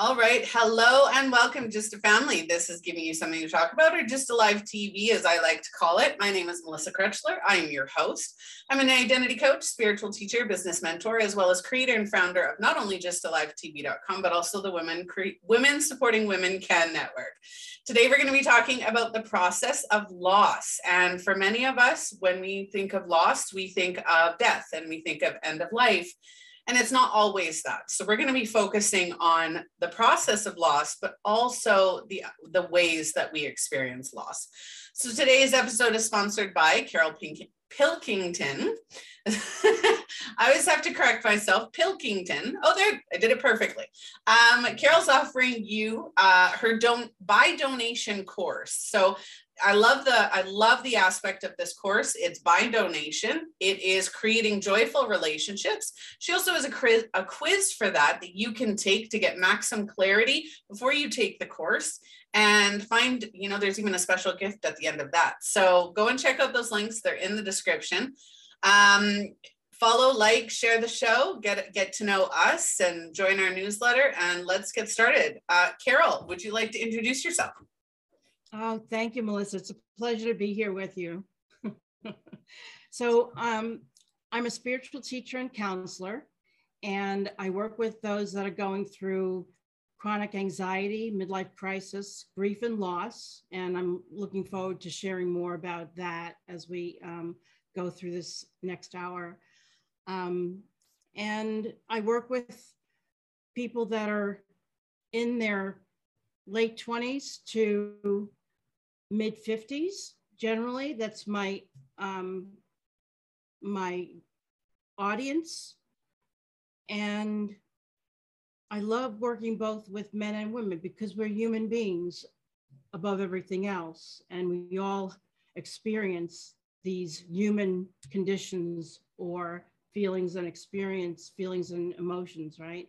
All right. Hello and welcome, GYSTTA Family. This is giving you something to talk about, or GYSTTA Live TV, as I like to call it. My name is Melissa Krechler. I am your host. I'm an identity coach, spiritual teacher, business mentor, as well as creator and founder of not only TV.com, but also the Women, Cre- Women Supporting Women Can Network. Today, we're going to be talking about the process of loss. And for many of us, when we think of loss, we think of death and we think of end of life. And it's not always that. So we're going to be focusing on the process of loss, but also the, the ways that we experience loss. So today's episode is sponsored by Carol Pink- Pilkington. I always have to correct myself. Pilkington. Oh, there, I did it perfectly. Um, Carol's offering you uh, her don- by donation course. So I love the I love the aspect of this course. It's by donation. It is creating joyful relationships. She also has a quiz, a quiz for that that you can take to get maximum clarity before you take the course and find, you know, there's even a special gift at the end of that. So go and check out those links. They're in the description. Um, follow, like, share the show, get get to know us, and join our newsletter. And let's get started. Uh, Carol, would you like to introduce yourself? Oh, thank you, Melissa. It's a pleasure to be here with you. so, um, I'm a spiritual teacher and counselor, and I work with those that are going through chronic anxiety, midlife crisis, grief, and loss. And I'm looking forward to sharing more about that as we um, go through this next hour. Um, and I work with people that are in their late 20s to mid 50s generally. That's my um, my audience. And i love working both with men and women because we're human beings above everything else. And we all experience these human conditions or feelings and experience feelings and emotions right?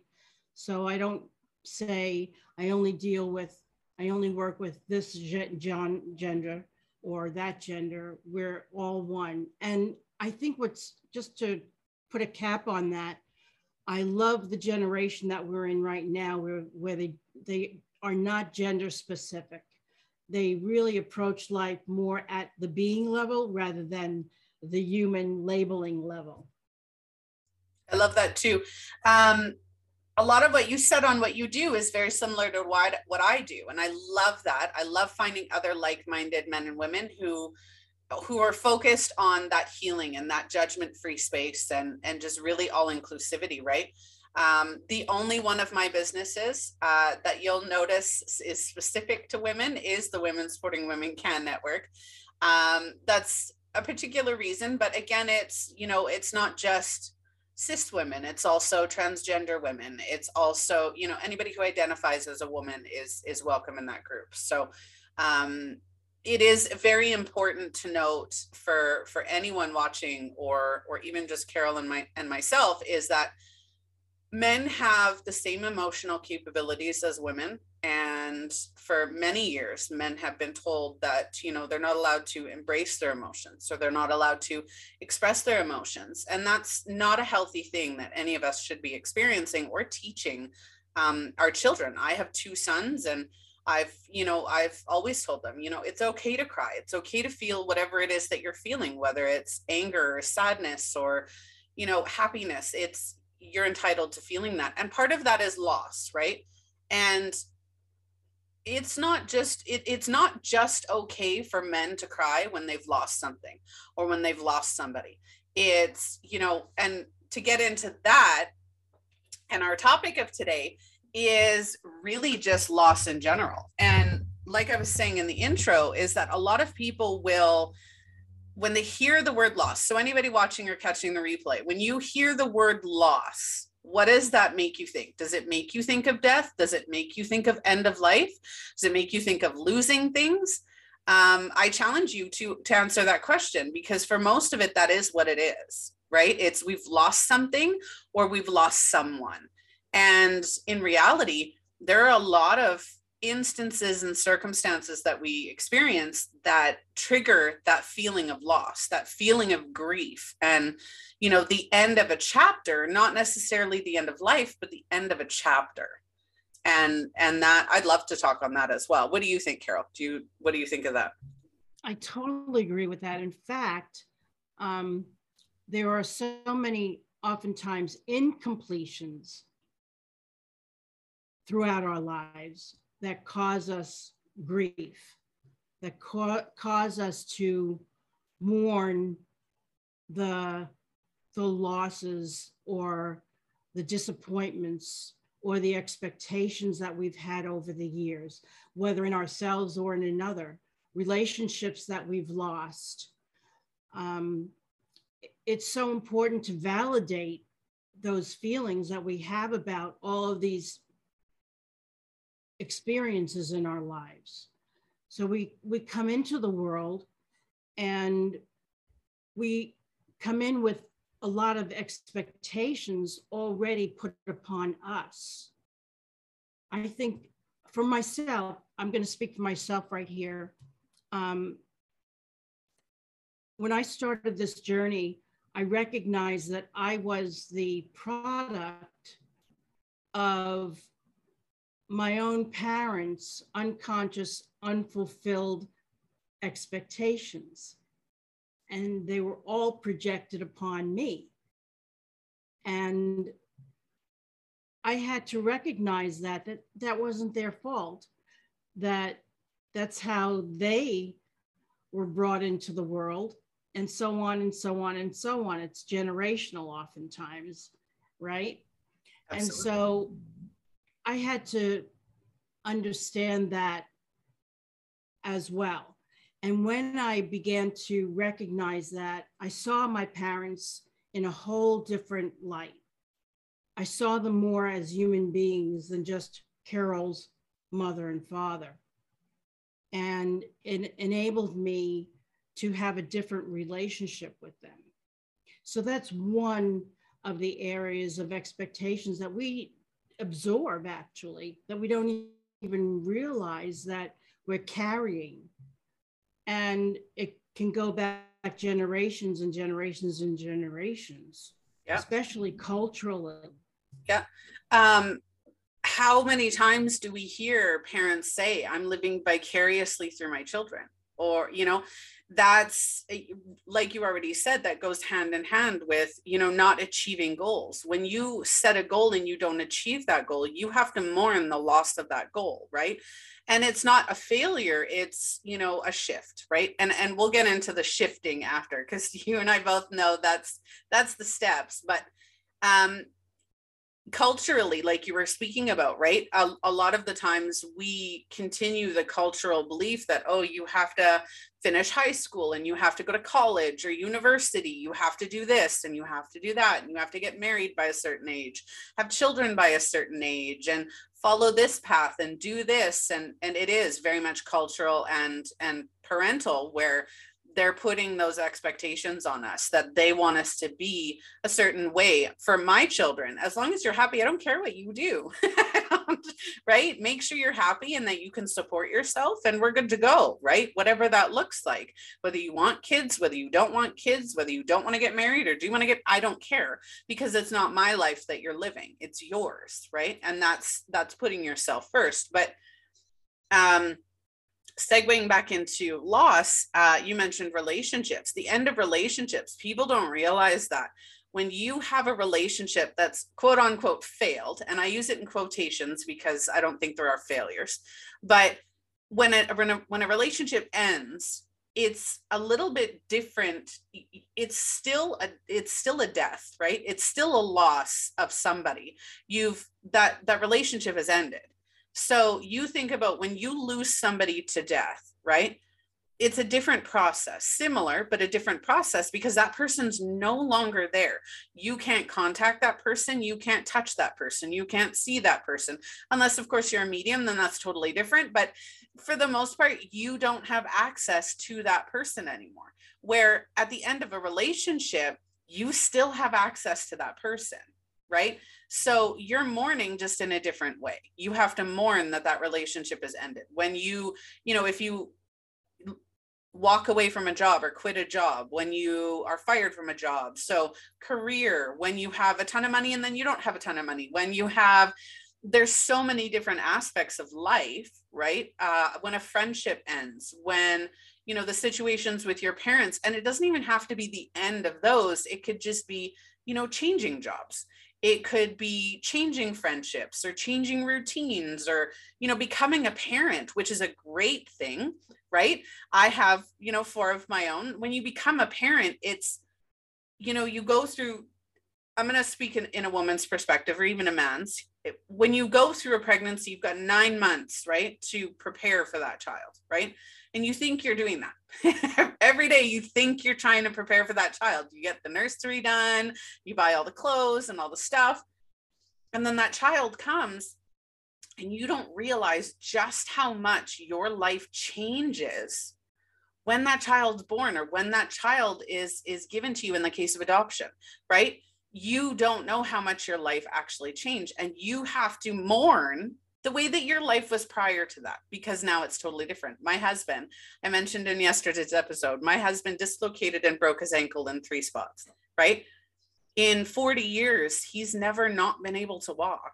So i don't say i only deal with I only work with this John gender or that gender. We're all one. And I think what's just to put a cap on that, I love the generation that we're in right now where, where they, they are not gender specific. They really approach life more at the being level rather than the human labeling level. I love that too. Um, a lot of what you said on what you do is very similar to what, what I do. And I love that. I love finding other like-minded men and women who who are focused on that healing and that judgment-free space and and just really all inclusivity, right? Um, the only one of my businesses uh, that you'll notice is specific to women is the Women Supporting Women Can Network. Um, that's a particular reason, but again, it's you know, it's not just cis women it's also transgender women it's also you know anybody who identifies as a woman is is welcome in that group. So um it is very important to note for for anyone watching or or even just carol and my and myself is that men have the same emotional capabilities as women. And for many years men have been told that you know they're not allowed to embrace their emotions or they're not allowed to express their emotions. And that's not a healthy thing that any of us should be experiencing or teaching um, our children. I have two sons and i've you know i've always told them you know it's okay to cry. It's okay to feel whatever it is that you're feeling whether it's anger or sadness or you know happiness. It's you're entitled to feeling that. And part of that is loss right? And it's not just it, it's not just okay for men to cry when they've lost something or when they've lost somebody. It's you know and to get into that and our topic of today is really just loss in general. And like i was saying in the intro is that a lot of people will when they hear the word loss so anybody watching or catching the replay when you hear the word loss what does that make you think? Does it make you think of death? Does it make you think of end of life? Does it make you think of losing things? Um, I challenge you to to answer that question because for most of it, that is what it is, right? It's we've lost something or we've lost someone. And in reality, there are a lot of instances and circumstances that we experience that trigger that feeling of loss that feeling of grief. And you know the end of a chapter not necessarily the end of life but the end of a chapter. And and that i'd love to talk on that as well. What do you think carol? Do you what do you think of that? I totally agree with that. In fact um, there are so many oftentimes incompletions throughout our lives that cause us grief that ca- cause us to mourn the the losses or the disappointments or the expectations that we've had over the years, whether in ourselves or in another, relationships that we've lost. Um, it's so important to validate those feelings that we have about all of these experiences in our lives. So we, we come into the world and we come in with a lot of expectations already put upon us. I think for myself, I'm going to speak for myself right here. Um, when I started this journey, I recognized that I was the product of my own parents' unconscious, unfulfilled expectations and they were all projected upon me. And I had to recognize that that, that wasn't their fault, that that's how they were brought into the world, and so on and so on and so on. It's generational oftentimes, right? Absolutely. And so I had to understand that as well. And when I began to recognize that, I saw my parents in a whole different light. I saw them more as human beings than just Carol's mother and father. And it enabled me to have a different relationship with them. So that's one of the areas of expectations that we absorb, actually, that we don't even realize that we're carrying. And it can go back generations and generations and generations yeah. especially culturally. Yeah. Um how many times do we hear parents say i'm living vicariously through my children or you know that's eh, like you already said that goes hand in hand with you know not achieving goals. When you set a goal and you don't achieve that goal you have to mourn the loss of that goal right? And it's not a failure it's you know a shift right? And and we'll get into the shifting after because you and i both know that's that's the steps. But um culturally like you were speaking about right? A, a, lot of the times we continue the cultural belief that oh you have to finish high school and you have to go to college or university. You have to do this and you have to do that and you have to get married by a certain age have children by a certain age and follow this path and do this. And and it is very much cultural and and parental where they're putting those expectations on us that they want us to be a certain way for my children. As long as you're happy i don't care what you do right? Make sure you're happy and that you can support yourself and we're good to go right? Whatever that looks like. Whether you want kids whether you don't want kids whether you don't want to get married or do you want to get i don't care because it's not my life that you're living it's yours right? And that's that's putting yourself first. But um segueing back into loss, uh, you mentioned relationships, the end of relationships. People don't realize that when you have a relationship that's quote unquote failed, and I use it in quotations because I don't think there are failures, but when a, when a, when a relationship ends, it's a little bit different. It's still a it's still a death right? It's still a loss of somebody. You've that that relationship has ended so you think about when you lose somebody to death, right? It's a different process, similar, but a different process because that person's no longer there. You can't contact that person. You can't touch that person. You can't see that person. Unless, of course, you're a medium, then that's totally different. But for the most part, you don't have access to that person anymore. Where at the end of a relationship, you still have access to that person right? So you're mourning just in a different way. You have to mourn that that relationship has ended. When you, you know, if you walk away from a job or quit a job, when you are fired from a job. So career, when you have a ton of money and then you don't have a ton of money, when you have there's so many different aspects of life right uh, when a friendship ends when you know the situations with your parents and it doesn't even have to be the end of those it could just be you know changing jobs it could be changing friendships or changing routines or you know becoming a parent which is a great thing right? I have you know four of my own. When you become a parent it's you know you go through i'm going to speak in, in a woman's perspective or even a man's. When you go through a pregnancy you've got nine months right to prepare for that child right and you think you're doing that. Every day you think you're trying to prepare for that child. You get the nursery done you buy all the clothes and all the stuff and then that child comes and you don't realize just how much your life changes when that child's born or when that child is is given to you in the case of adoption right? You don't know how much your life actually changed and you have to mourn the way that your life was prior to that because now it's totally different. My husband, I mentioned in yesterday's episode, my husband dislocated and broke his ankle in three spots, right? In 40 years, he's never not been able to walk.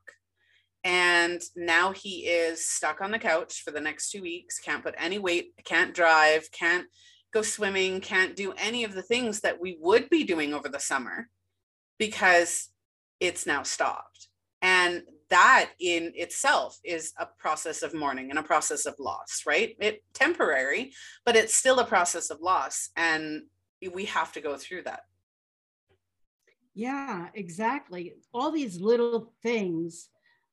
And now he is stuck on the couch for the next two weeks, can't put any weight, can't drive, can't go swimming, can't do any of the things that we would be doing over the summer because it's now stopped. And that in itself is a process of mourning and a process of loss, right? It temporary, but it's still a process of loss. And we have to go through that. Yeah, exactly. All these little things,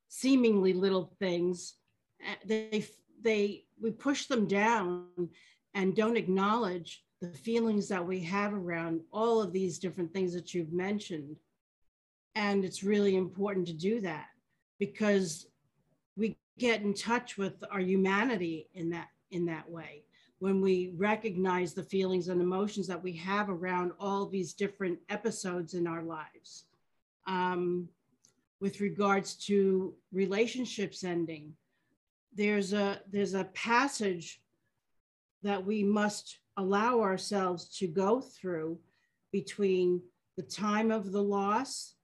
seemingly little things, eh, they they we push them down and don't acknowledge the feelings that we have around all of these different things that you've mentioned. And it's really important to do that because we get in touch with our humanity in that in that way. When we recognize the feelings and emotions that we have around all these different episodes in our lives um, with regards to relationships ending there's a there's a passage that we must allow ourselves to go through between the time of the loss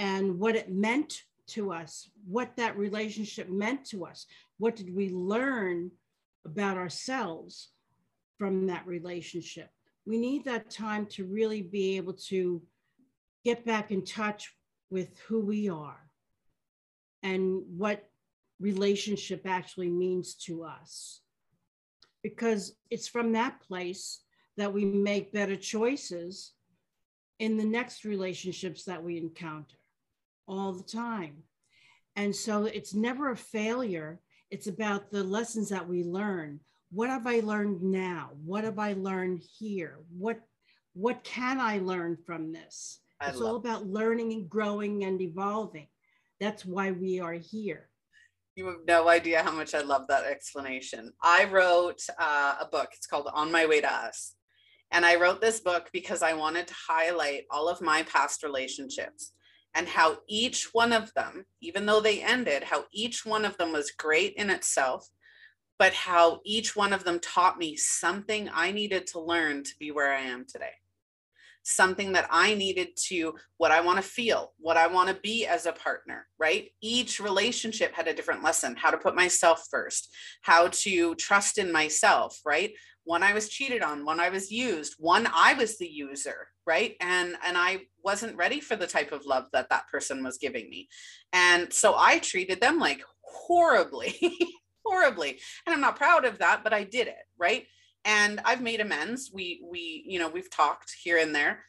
and what it meant to us, what that relationship meant to us. What did we learn about ourselves from that relationship? We need that time to really be able to get back in touch with who we are and what relationship actually means to us. Because it's from that place that we make better choices in the next relationships that we encounter all the time. And so it's never a failure. It's about the lessons that we learn. What have I learned now? What have I learned here? What what can I learn from this? I it's all about learning and growing and evolving. That's why we are here. You have no idea how much I love that explanation. I wrote uh, a book. It's called On My Way to Us. And I wrote this book because I wanted to highlight all of my past relationships and how each one of them, even though they ended, how each one of them was great in itself, but how each one of them taught me something I needed to learn to be where I am today. Something that I needed to, what I want to feel, what I want to be as a partner, right? Each relationship had a different lesson how to put myself first, how to trust in myself, right? One I was cheated on, one I was used, one I was the user, right? And and I wasn't ready for the type of love that that person was giving me. And so I treated them like horribly, horribly. And I'm not proud of that, but I did it, right? And I've made amends. We we, you know, we've talked here and there.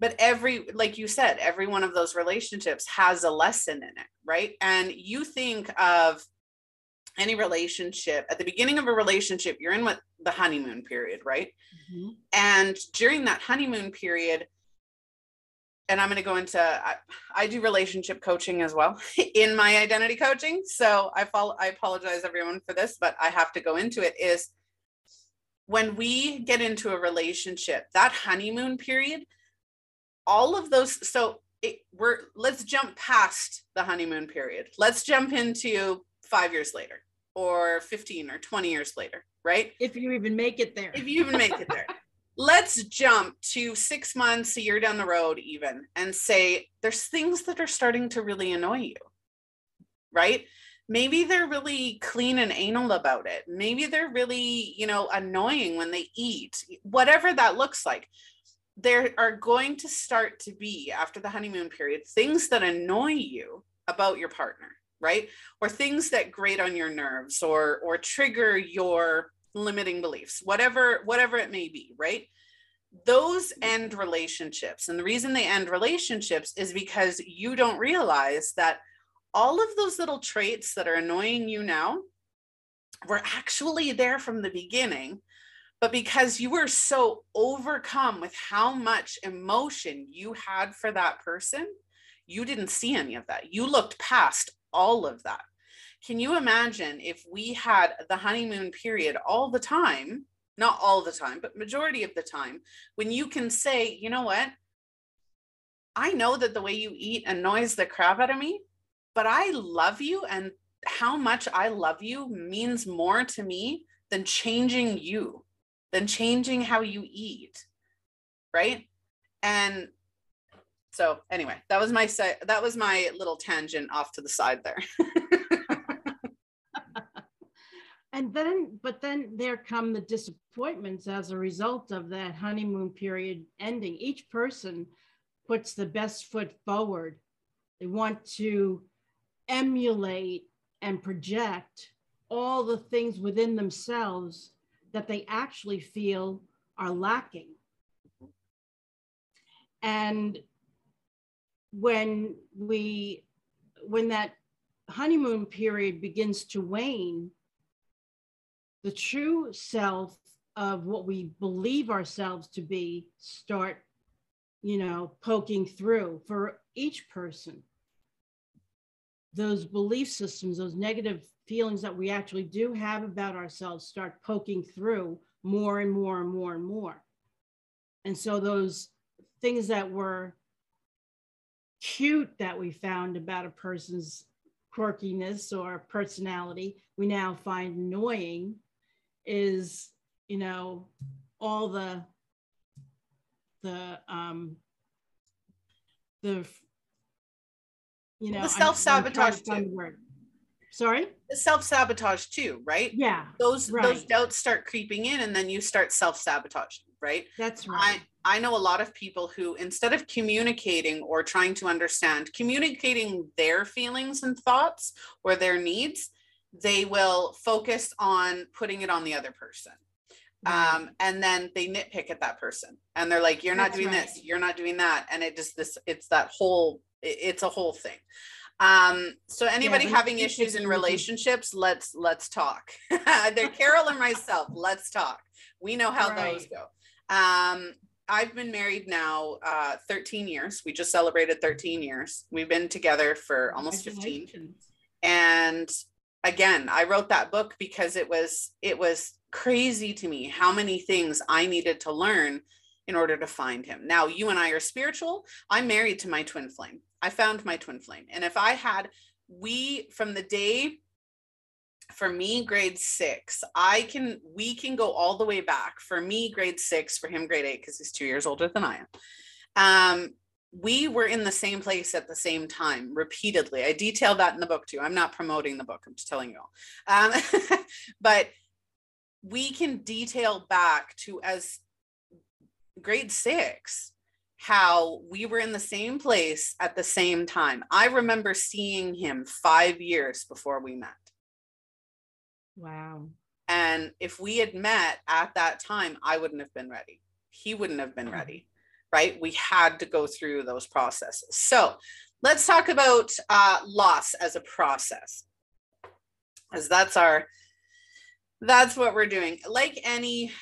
But every like you said, every one of those relationships has a lesson in it, right? And you think of any relationship at the beginning of a relationship you're in what the honeymoon period right? Mm-hmm. and during that honeymoon period and i'm going to go into I, I, do relationship coaching as well in my identity coaching so i follow i apologize everyone for this but i have to go into it is when we get into a relationship that honeymoon period all of those so it, we're let's jump past the honeymoon period. Let's jump into five years later or 15 or 20 years later, right? If you even make it there. If you even make it there. Let's jump to six months, a year down the road, even, and say there's things that are starting to really annoy you. right? Maybe they're really clean and anal about it. Maybe they're really, you know, annoying when they eat, whatever that looks like. There are going to start to be, after the honeymoon period, things that annoy you about your partner, right? Or things that grate on your nerves or or trigger your limiting beliefs, whatever whatever it may be, right? Those end relationships. And the reason they end relationships is because you don't realize that all of those little traits that are annoying you now were actually there from the beginning but because you were so overcome with how much emotion you had for that person you didn't see any of that you looked past all of that can you imagine if we had the honeymoon period all the time not all the time but majority of the time when you can say you know what i know that the way you eat annoys the crap out of me but I love you and how much I love you means more to me than changing you, than changing how you eat. Right. And so anyway, that was my that was my little tangent off to the side there. and then but then there come the disappointments as a result of that honeymoon period ending. Each person puts the best foot forward. They want to emulate and project all the things within themselves that they actually feel are lacking. And when we when that honeymoon period begins to wane, the true self of what we believe ourselves to be start, you know, poking through for each person those belief systems, those negative feelings that we actually do have about ourselves start poking through more and more and more and more. And so those things that were cute that we found about a person's quirkiness or personality, we now find annoying is, you know, all the the um the you know the self-sabotage too. sorry the self-sabotage too right yeah those right. those doubts start creeping in and then you start self-sabotaging right? That's right. I, I know a lot of people who instead of communicating or trying to understand communicating their feelings and thoughts or their needs they will focus on putting it on the other person. Right. um and then they nitpick at that person. And they're like you're not doing right. this you're not doing that. And it just this it's that whole it's a whole thing. Um so anybody yeah, having issues in relationships let's let's talk. Either carol and myself. Let's talk. We know how right. those go um i've been married now uh 13 years. We just celebrated 13 years. We've been together for almost 15 and again i wrote that book because it was it was crazy to me how many things i needed to learn in order to find him. Now you and i are spiritual. I'm married to my twin flame. I found my twin flame. And if I had, we from the day for me, grade six, I can, we can go all the way back. For me, grade six, for him, grade eight, because he's two years older than I am. Um, we were in the same place at the same time repeatedly. I detailed that in the book too. I'm not promoting the book, I'm just telling you all. Um, but we can detail back to as grade six how we were in the same place at the same time. I remember seeing him five years before we met. Wow. And if we had met at that time, I wouldn't have been ready. He wouldn't have been mm-hmm. ready, right? We had to go through those processes. So let's talk about uh, loss as a process, as that's our, that's what we're doing. Like any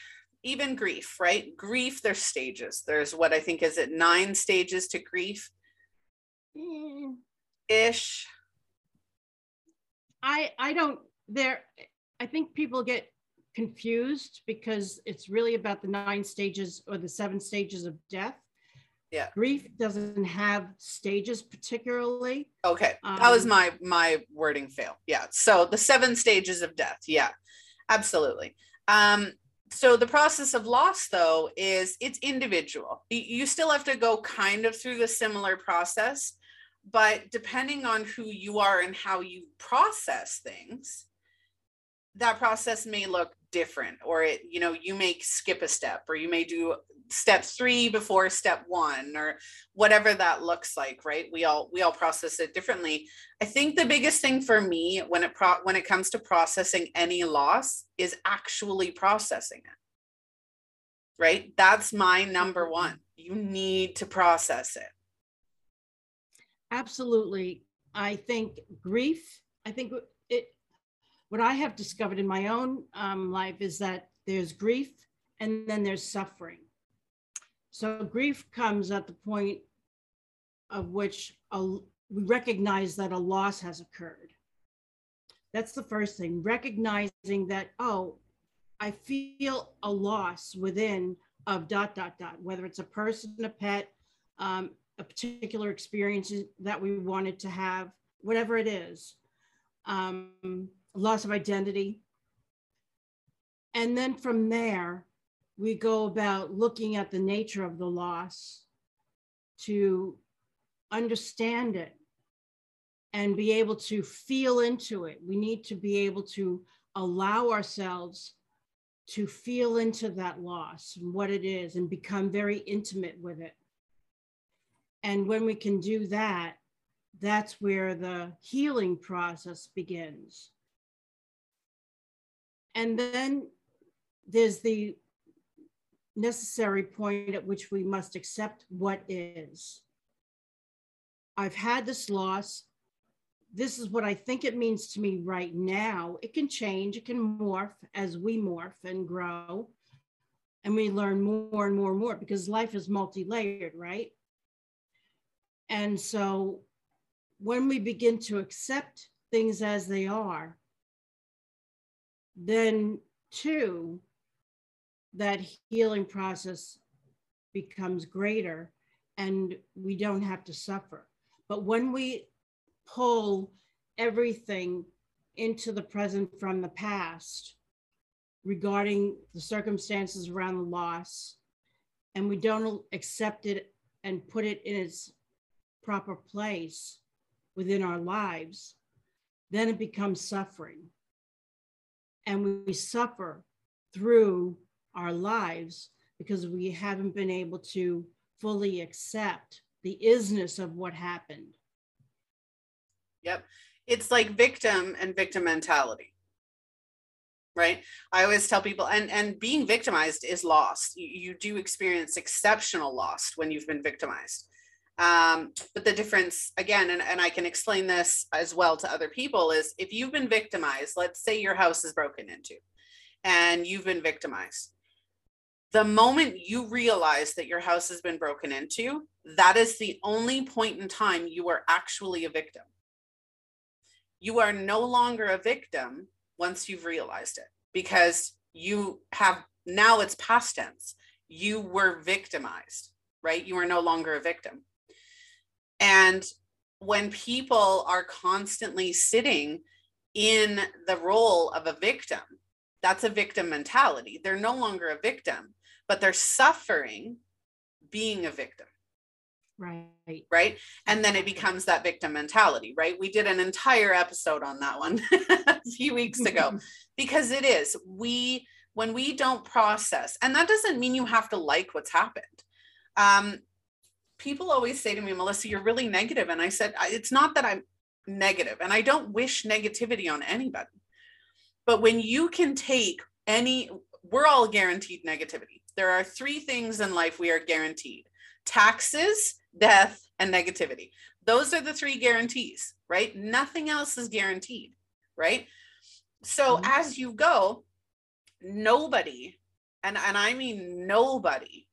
even grief, right? Grief, there's stages. There's what I think is it nine stages to grief ish. I I don't there I think people get confused because it's really about the nine stages or the seven stages of death. Yeah. Grief doesn't have stages particularly. Okay. Um, that was um, my my wording fail. Yeah. So the seven stages of death. Yeah. Absolutely. Um so the process of loss though is it's individual you still have to go kind of through the similar process but depending on who you are and how you process things that process may look different or it you know you may skip a step or you may do step 3 before step 1 or whatever that looks like right? We all we all process it differently. I think the biggest thing for me when it pro- when it comes to processing any loss is actually processing it. Right? That's my number mm-hmm. 1 you need to process it. Absolutely. I think grief i think it what i have discovered in my own um, life is that there's grief and then there's suffering. So grief comes at the point of which a, we recognize that a loss has occurred. That's the first thing recognizing that oh i feel a loss within of dot dot dot whether it's a person a pet um, a particular experience that we wanted to have, whatever it is, um, loss of identity. And then from there, we go about looking at the nature of the loss to understand it and be able to feel into it. We need to be able to allow ourselves to feel into that loss and what it is and become very intimate with it. And when we can do that, that's where the healing process begins. And then there's the necessary point at which we must accept what is. I've had this loss. This is what I think it means to me right now. It can change, it can morph as we morph and grow. And we learn more and more and more because life is multi layered, right? And so when we begin to accept things as they are, then too, that healing process becomes greater and we don't have to suffer. But when we pull everything into the present from the past regarding the circumstances around the loss, and we don't accept it and put it in its proper place within our lives, then it becomes suffering. And we suffer through our lives because we haven't been able to fully accept the isness of what happened. Yep. It's like victim and victim mentality. Right. I always tell people, and and being victimized is lost. You, you do experience exceptional loss when you've been victimized. Um, but the difference, again, and, and I can explain this as well to other people, is if you've been victimized, let's say your house is broken into and you've been victimized. The moment you realize that your house has been broken into, that is the only point in time you are actually a victim. You are no longer a victim once you've realized it because you have now it's past tense. You were victimized, right? You are no longer a victim. And when people are constantly sitting in the role of a victim, that's a victim mentality. They're no longer a victim, but they're suffering being a victim. Right. Right. And then it becomes that victim mentality, right? We did an entire episode on that one a few weeks ago because it is. We, when we don't process, and that doesn't mean you have to like what's happened. Um, people always say to me, Melissa, you're really negative. And I said, it's not that I'm negative, and I don't wish negativity on anybody. But when you can take any, we're all guaranteed negativity. There are three things in life we are guaranteed taxes, death, and negativity. Those are the three guarantees, right? Nothing else is guaranteed, right? So mm-hmm. as you go, nobody, and, and I mean nobody,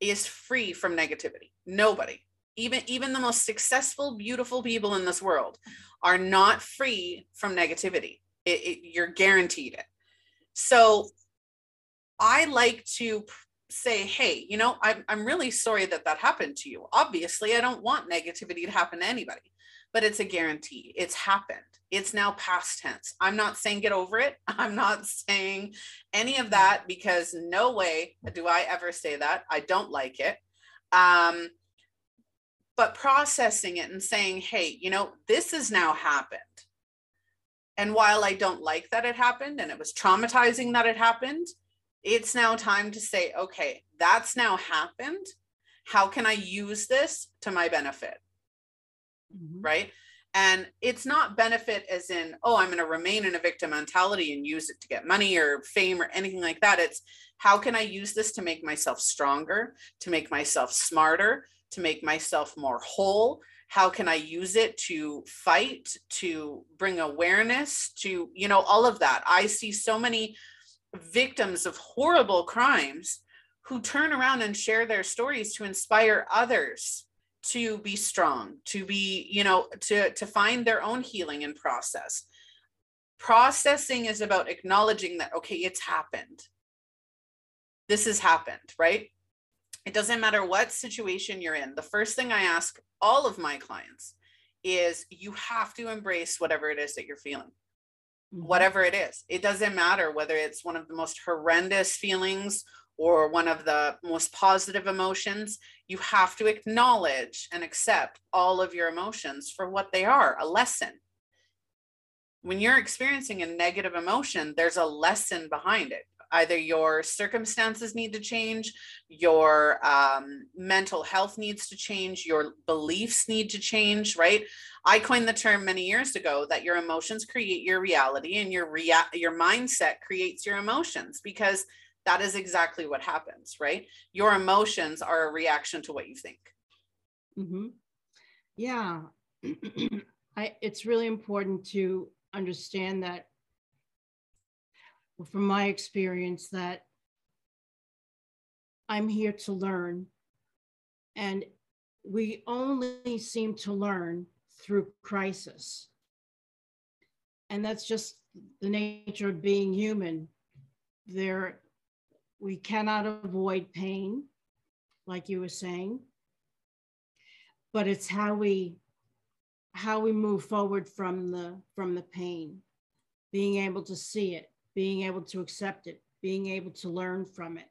is free from negativity. Nobody. Even even the most successful, beautiful people in this world are not free from negativity. It, it, you're guaranteed it. So I like to say, hey, you know, I'm, I'm really sorry that that happened to you. Obviously, I don't want negativity to happen to anybody, but it's a guarantee. It's happened. It's now past tense. I'm not saying get over it. I'm not saying any of that because no way do I ever say that. I don't like it. Um, but processing it and saying, hey, you know, this has now happened. And while I don't like that it happened and it was traumatizing that it happened, it's now time to say, okay, that's now happened. How can I use this to my benefit? Mm-hmm. Right. And it's not benefit as in, oh, I'm going to remain in a victim mentality and use it to get money or fame or anything like that. It's how can I use this to make myself stronger, to make myself smarter, to make myself more whole? How can I use it to fight, to bring awareness, to, you know, all of that? I see so many victims of horrible crimes who turn around and share their stories to inspire others to be strong to be you know to to find their own healing and process. Processing is about acknowledging that okay it's happened. This has happened right? It doesn't matter what situation you're in. The first thing i ask all of my clients is you have to embrace whatever it is that you're feeling. Mm-hmm. whatever it is. It doesn't matter whether it's one of the most horrendous feelings or one of the most positive emotions, you have to acknowledge and accept all of your emotions for what they are a lesson. When you're experiencing a negative emotion, there's a lesson behind it. Either your circumstances need to change, your um, mental health needs to change, your beliefs need to change, right? I coined the term many years ago that your emotions create your reality and your rea- your mindset creates your emotions because that is exactly what happens, right? Your emotions are a reaction to what you think. Mm-hmm. Yeah. I, it's really important to understand that from my experience that I'm here to learn and we only seem to learn through crisis. And that's just the nature of being human. There we cannot avoid pain, like you were saying, but it's how we how we move forward from the from the pain, being able to see it, being able to accept it, being able to learn from it,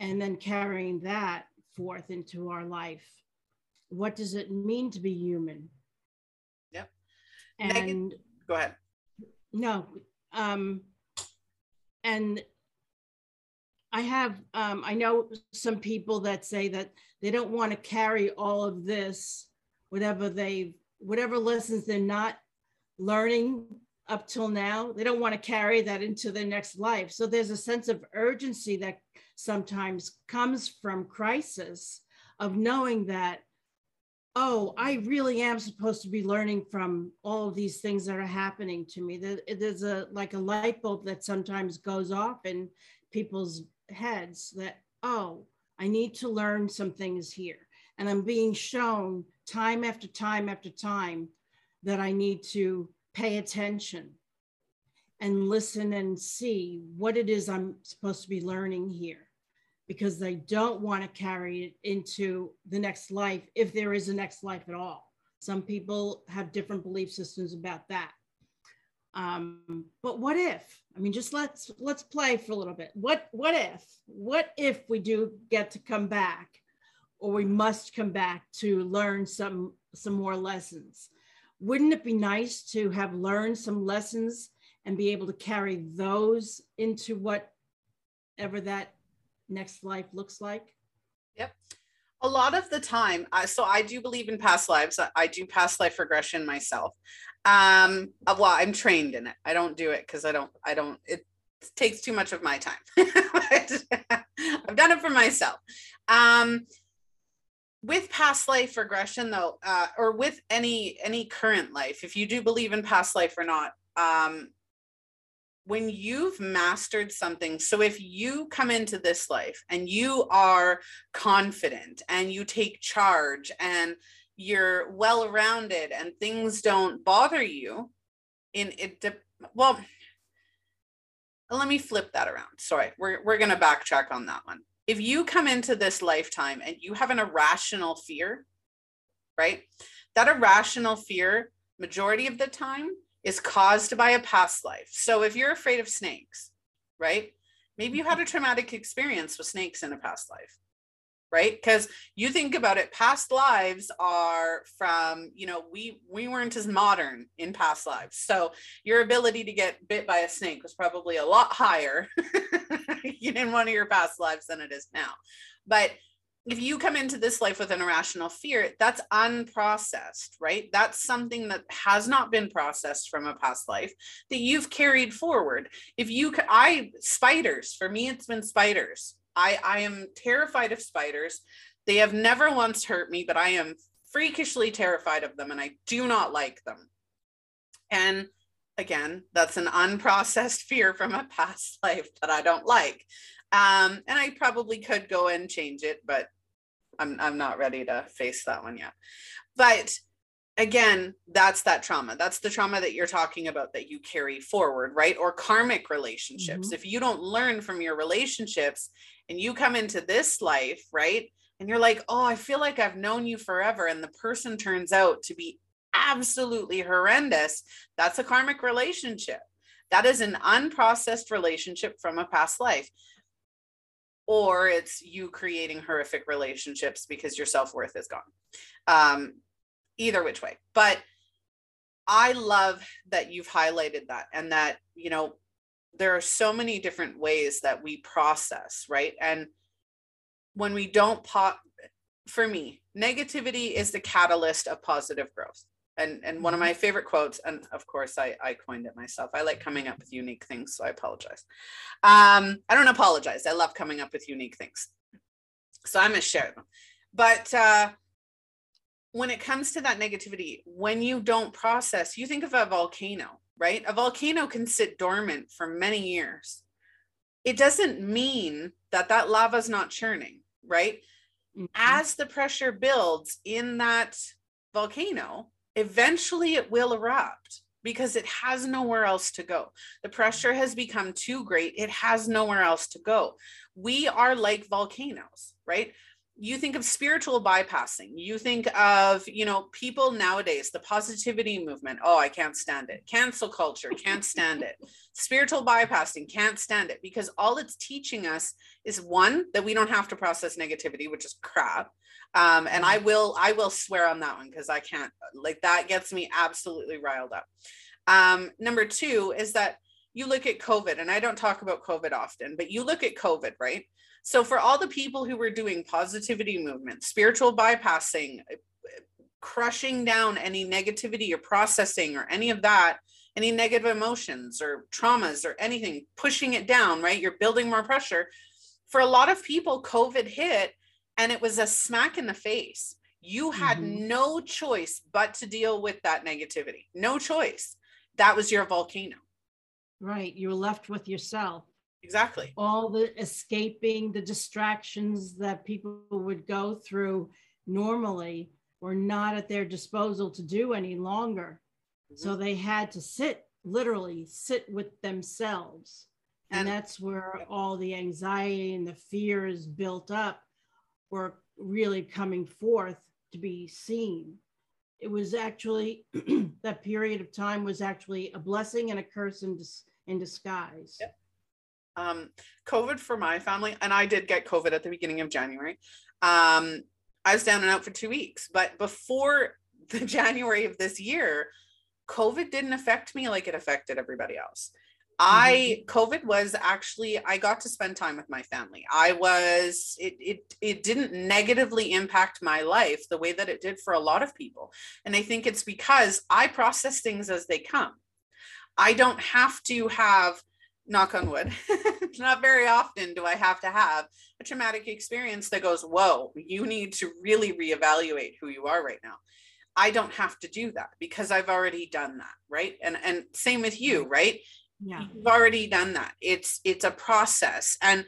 and then carrying that forth into our life. What does it mean to be human? Yep. And Megan, go ahead. No. Um, and I have, um, I know some people that say that they don't want to carry all of this, whatever they, whatever lessons they're not learning up till now, they don't want to carry that into their next life. So there's a sense of urgency that sometimes comes from crisis of knowing that, oh, I really am supposed to be learning from all of these things that are happening to me. There's a like a light bulb that sometimes goes off in people's heads that, oh, I need to learn some things here. And I'm being shown time after time after time that I need to pay attention and listen and see what it is I'm supposed to be learning here because they don't want to carry it into the next life if there is a next life at all. Some people have different belief systems about that. Um, but what if? I mean, just let's let's play for a little bit. What what if? What if we do get to come back, or we must come back to learn some some more lessons? Wouldn't it be nice to have learned some lessons and be able to carry those into whatever that next life looks like? Yep. A lot of the time, uh, so I do believe in past lives. I do past life regression myself. Um, uh, well, I'm trained in it. I don't do it because I don't, I don't, it takes too much of my time. I've done it for myself. Um, with past life regression though, uh, or with any, any current life, if you do believe in past life or not, um, when you've mastered something, so if you come into this life and you are confident and you take charge and you're well rounded and things don't bother you in it de- well let me flip that around. Sorry we're, we're going to backtrack on that one. If you come into this lifetime and you have an irrational fear right? That irrational fear majority of the time is caused by a past life. So if you're afraid of snakes right? Maybe you had a traumatic experience with snakes in a past life right? Because you think about it past lives are from you know we we weren't as modern in past lives. So your ability to get bit by a snake was probably a lot higher in one of your past lives than it is now. But if you come into this life with an irrational fear that's unprocessed right? That's something that has not been processed from a past life that you've carried forward. If you i spiders for me it's been spiders I, I am terrified of spiders. They have never once hurt me, but I am freakishly terrified of them and I do not like them. And again, that's an unprocessed fear from a past life that I don't like. Um, and I probably could go and change it, but I'm, I'm not ready to face that one yet. But again, that's that trauma. That's the trauma that you're talking about that you carry forward, right? Or karmic relationships. Mm-hmm. If you don't learn from your relationships and you come into this life, right? And you're like, oh, I feel like I've known you forever. And the person turns out to be absolutely horrendous. That's a karmic relationship. That is an unprocessed relationship from a past life. Or it's you creating horrific relationships because your self worth is gone. Um, either which way. But I love that you've highlighted that and that, you know, there are so many different ways that we process, right? And when we don't pop, for me, negativity is the catalyst of positive growth. And, and one of my mm-hmm. favorite quotes, and of course I, I coined it myself. I like coming up with unique things, so I apologize. Um, I don't apologize. I love coming up with unique things. So I'm gonna share them. But uh, when it comes to that negativity, when you don't process, you think of a volcano right? A volcano can sit dormant for many years. It doesn't mean that that lava is not churning, right? Mm-hmm. As the pressure builds in that volcano, eventually it will erupt because it has nowhere else to go. The pressure has become too great. It has nowhere else to go. We are like volcanoes, right? You think of spiritual bypassing you think of you know people nowadays the positivity movement oh i can't stand it cancel culture can't stand it spiritual bypassing can't stand it because all it's teaching us is one that we don't have to process negativity which is crap um, and i will i will swear on that one because i can't like that gets me absolutely riled up. Um, number two is that you look at covid and i don't talk about covid often but you look at covid right so for all the people who were doing positivity movement, spiritual bypassing, crushing down any negativity or processing or any of that, any negative emotions or traumas or anything, pushing it down, right? You're building more pressure. For a lot of people, COVID hit and it was a smack in the face. You had mm-hmm. no choice but to deal with that negativity. No choice. That was your volcano. Right. You were left with yourself. Exactly. All the escaping, the distractions that people would go through normally were not at their disposal to do any longer. Mm-hmm. So they had to sit, literally sit with themselves. And, and that's where all the anxiety and the fear is built up were really coming forth to be seen. It was actually, that period of time was actually a blessing and a curse in, dis- in disguise. Yep um, COVID for my family, and I did get COVID at the beginning of January. Um, I was down and out for two weeks, but before the January of this year, COVID didn't affect me like it affected everybody else. I mm-hmm. COVID was actually I got to spend time with my family. I was it it it didn't negatively impact my life the way that it did for a lot of people. And I think it's because I process things as they come. I don't have to have knock on wood, not very often do I have to have a traumatic experience that goes, whoa, you need to really reevaluate who you are right now. I don't have to do that because I've already done that, right? And and same with you, right? Yeah. You've already done that. It's it's a process. And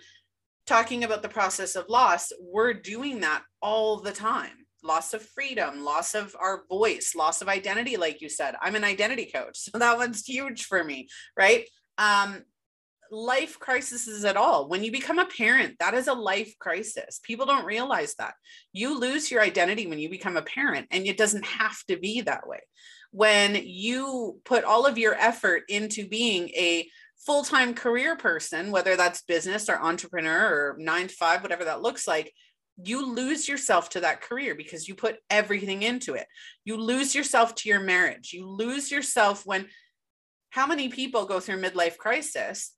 talking about the process of loss, we're doing that all the time. Loss of freedom, loss of our voice, loss of identity, like you said. I'm an identity coach. So that one's huge for me, right? Um, life crises at all. When you become a parent, that is a life crisis. People don't realize that. You lose your identity when you become a parent, and it doesn't have to be that way. When you put all of your effort into being a full time career person, whether that's business or entrepreneur or nine to five, whatever that looks like, you lose yourself to that career because you put everything into it. You lose yourself to your marriage. You lose yourself when how many people go through midlife crisis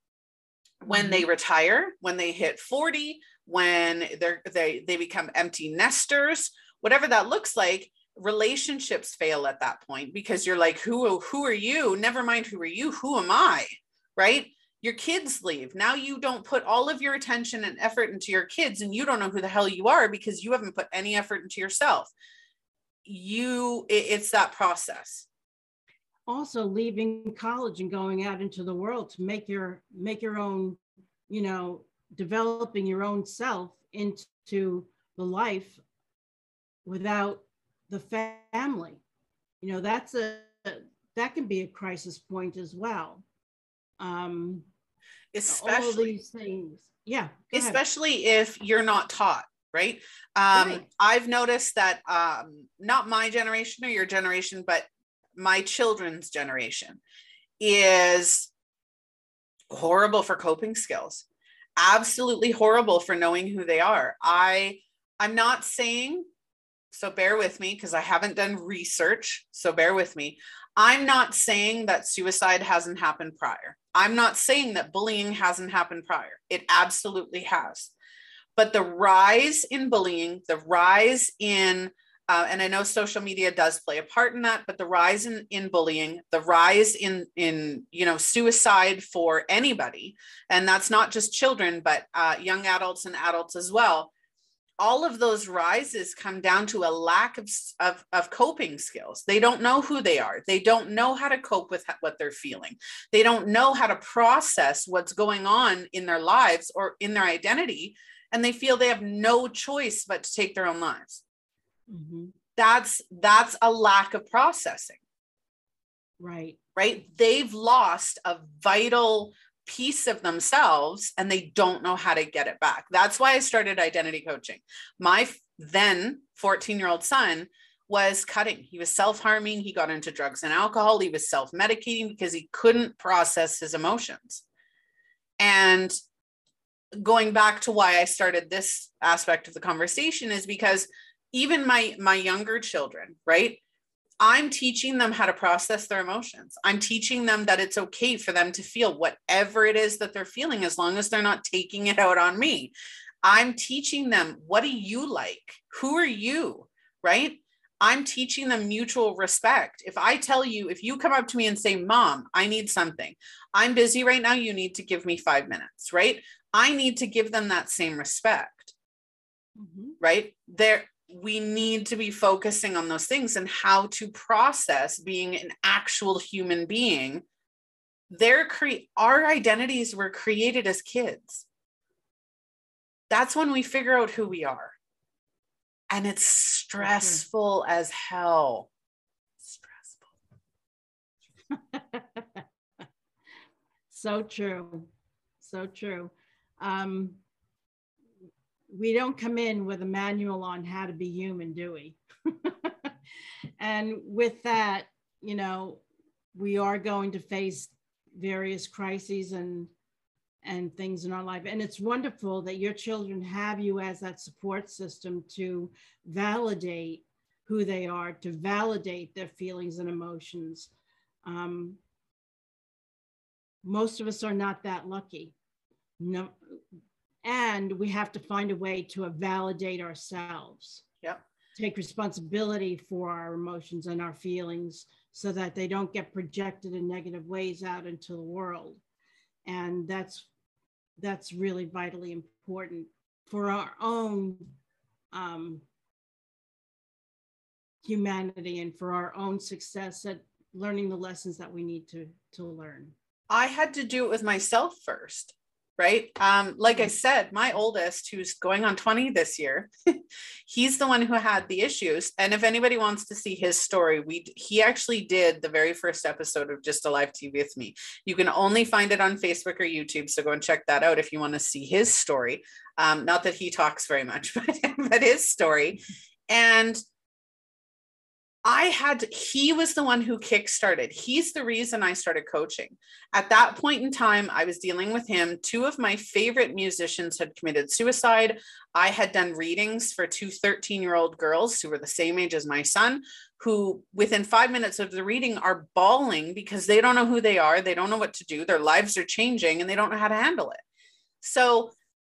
when they mm-hmm. retire, when they hit 40, when they're they they become empty nesters, whatever that looks like, relationships fail at that point because you're like who who are you? Never mind who are you, who am I? Right? your kids leave. Now you don't put all of your attention and effort into your kids and you don't know who the hell you are because you haven't put any effort into yourself. You it, it's that process. Also leaving college and going out into the world to make your make your own, you know, developing your own self into the life without the family. You know, that's a that can be a crisis point as well. Um, especially these things. Yeah. Especially ahead. if you're not taught, right? Um, right. I've noticed that um, not my generation or your generation, but my children's generation is horrible for coping skills. Absolutely horrible for knowing who they are. I I'm not saying so bear with me because I haven't done research, so bear with me. I'm not saying that suicide hasn't happened prior. I'm not saying that bullying hasn't happened prior. It absolutely has. But the rise in bullying, the rise in, uh, and I know social media does play a part in that, but the rise in, in bullying, the rise in, in, you know, suicide for anybody, and that's not just children, but uh, young adults and adults as well, all of those rises come down to a lack of, of, of, coping skills. They don't know who they are. They don't know how to cope with what they're feeling. They don't know how to process what's going on in their lives or in their identity. And they feel they have no choice but to take their own lives. Mm-hmm. That's that's a lack of processing. Right. Right. They've lost a vital piece of themselves and they don't know how to get it back. That's why I started identity coaching. My then 14 year old son was cutting. He was self harming. He got into drugs and alcohol. He was self medicating because he couldn't process his emotions. And going back to why I started this aspect of the conversation is because even my my younger children, right? I'm teaching them how to process their emotions. I'm teaching them that it's okay for them to feel whatever it is that they're feeling as long as they're not taking it out on me. I'm teaching them what do you like? Who are you? Right? I'm teaching them mutual respect. If I tell you, if you come up to me and say, Mom, I need something, I'm busy right now, you need to give me five minutes, right? I need to give them that same respect. Mm-hmm. Right? There, we need to be focusing on those things and how to process being an actual human being. Their cre- our identities were created as kids. That's when we figure out who we are. And it's stressful as hell. Stressful. So true. So true. Um we don't come in with a manual on how to be human, do we? and with that, you know, we are going to face various crises and and things in our life. And it's wonderful that your children have you as that support system to validate who they are, to validate their feelings and emotions. Um, most of us are not that lucky. No, and we have to find a way to validate ourselves. Yep. Take responsibility for our emotions and our feelings so that they don't get projected in negative ways out into the world. And that's that's really vitally important for our own um, humanity and for our own success at learning the lessons that we need to to learn. I had to do it with myself first right? Um, like I said, my oldest, who's going on 20 this year, he's the one who had the issues. And if anybody wants to see his story, we he actually did the very first episode of GYSTTA Live TV with me. You can only find it on Facebook or YouTube, so go and check that out if you want to see his story. Um, not that he talks very much, but, but his story. And I had to, he was the one who kickstarted. He's the reason I started coaching. At that point in time, I was dealing with him. Two of my favorite musicians had committed suicide. I had done readings for two 13 year old girls who were the same age as my son, who within five minutes of the reading are bawling because they don't know who they are. They don't know what to do. Their lives are changing and they don't know how to handle it. So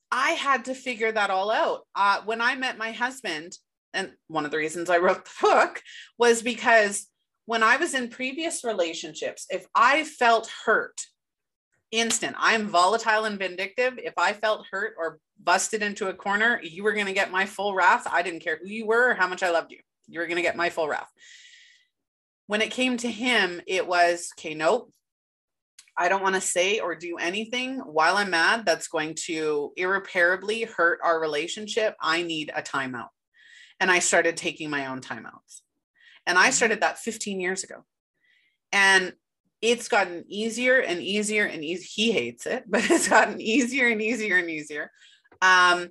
I had to figure that all out. Uh, when I met my husband, and one of the reasons I wrote the book was because when I was in previous relationships, if I felt hurt, instant, I'm volatile and vindictive. If I felt hurt or busted into a corner, you were going to get my full wrath. I didn't care who you were or how much I loved you. You were going to get my full wrath. When it came to him, it was okay, nope. I don't want to say or do anything while I'm mad that's going to irreparably hurt our relationship. I need a timeout and I started taking my own timeouts. And I mm-hmm. started that 15 years ago. And it's gotten easier and easier and easier. He hates it, but it's gotten easier and easier and easier. Um,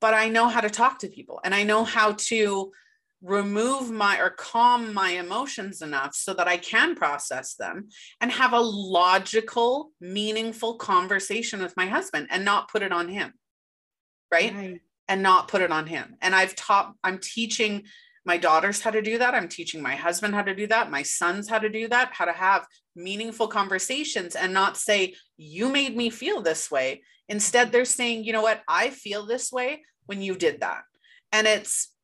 but I know how to talk to people and I know how to remove my or calm my emotions enough so that I can process them and have a logical, meaningful conversation with my husband and not put it on him. Right. right and not put it on him. And I've taught, I'm teaching my daughters how to do that. I'm teaching my husband how to do that, my sons how to do that, how to have meaningful conversations and not say, You made me feel this way. Instead, they're saying, You know what? I feel this way when you did that. And it's,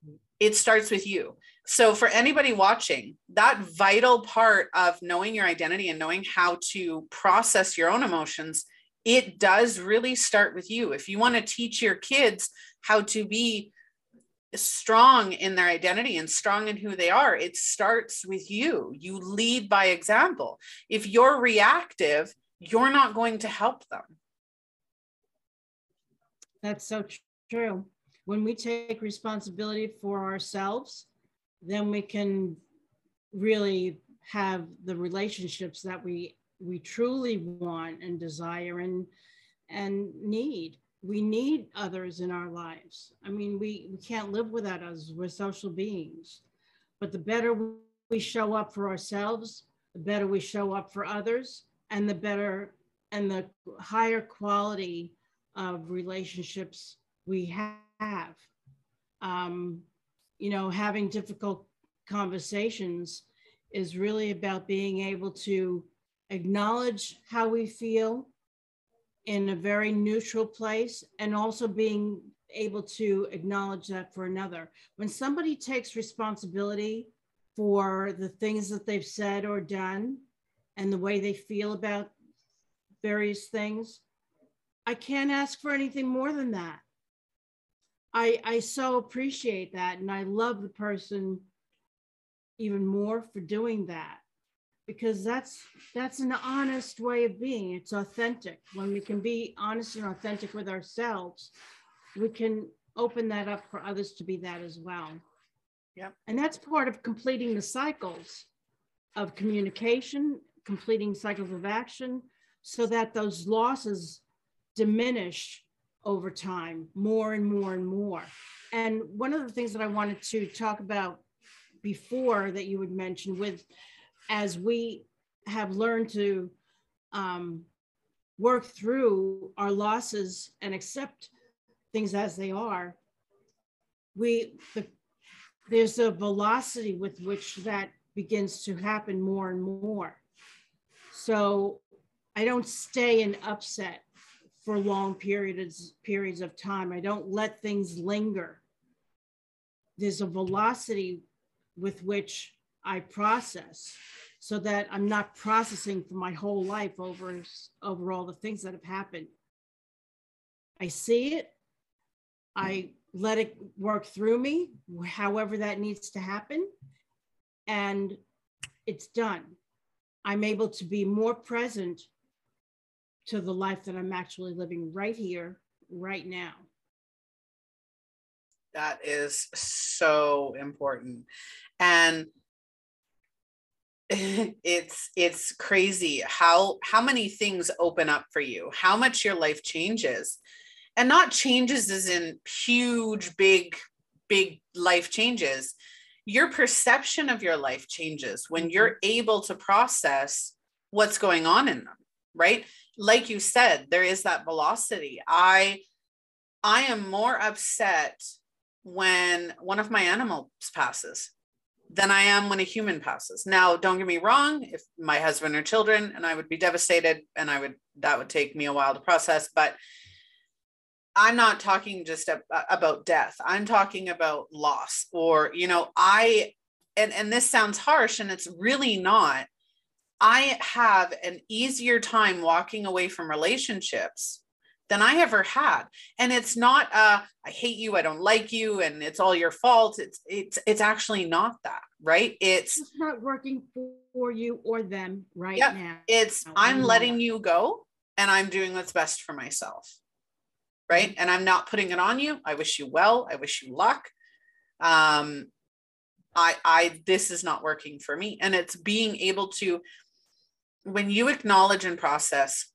it starts with you. So, for anybody watching, that vital part of knowing your identity and knowing how to process your own emotions, it does really start with you. If you want to teach your kids how to be strong in their identity and strong in who they are. It starts with you. You lead by example. If you're reactive you're not going to help them. That's so true. When we take responsibility for ourselves then we can really have the relationships that we we truly want and desire and and need we need others in our lives. I mean, we, we can't live without us. We're social beings. But the better we show up for ourselves, the better we show up for others, and the better and the higher quality of relationships we have. Um, you know, having difficult conversations is really about being able to acknowledge how we feel in a very neutral place and also being able to acknowledge that for another. When somebody takes responsibility for the things that they've said or done and the way they feel about various things, I can't ask for anything more than that. I, I so appreciate that. And I love the person even more for doing that because that's that's an honest way of being. It's authentic. When we can be honest and authentic with ourselves we can open that up for others to be that as well. Yeah and that's part of completing the cycles of communication completing cycles of action so that those losses diminish over time more and more and more. And one of the things that i wanted to talk about before that you would mention with as we have learned to um, work through our losses and accept things as they are, we the, there's a velocity with which that begins to happen more and more. So I don't stay in upset for long periods periods of time. I don't let things linger. There's a velocity with which I process so that I'm not processing for my whole life over, over all the things that have happened. I see it, I let it work through me, however that needs to happen, and it's done. I'm able to be more present to the life that I'm actually living right here, right now. That is so important. And it's it's crazy how how many things open up for you how much your life changes and not changes as in huge big big life changes your perception of your life changes when Mhm. you're able to process what's going on in them, right? Like you said, there is that velocity. I I am more upset when one of my animals passes than I am when a human passes. Now, don't get me wrong, if my husband or children and I would be devastated and I would that would take me a while to process, but I'm not talking just about death. I'm talking about loss or you know, I and and this sounds harsh and it's really not. I have an easier time walking away from relationships than I ever had. And it's not uh I hate you, I don't like you and it's all your fault. It's it's it's actually not that, right? It's It's not working for you or them right Yep. now. it's I'm letting you go and I'm doing what's best for myself. Right? And I'm not putting it on you. I wish you well. I wish you luck. Um I I this is not working for me and it's being able to when you acknowledge and process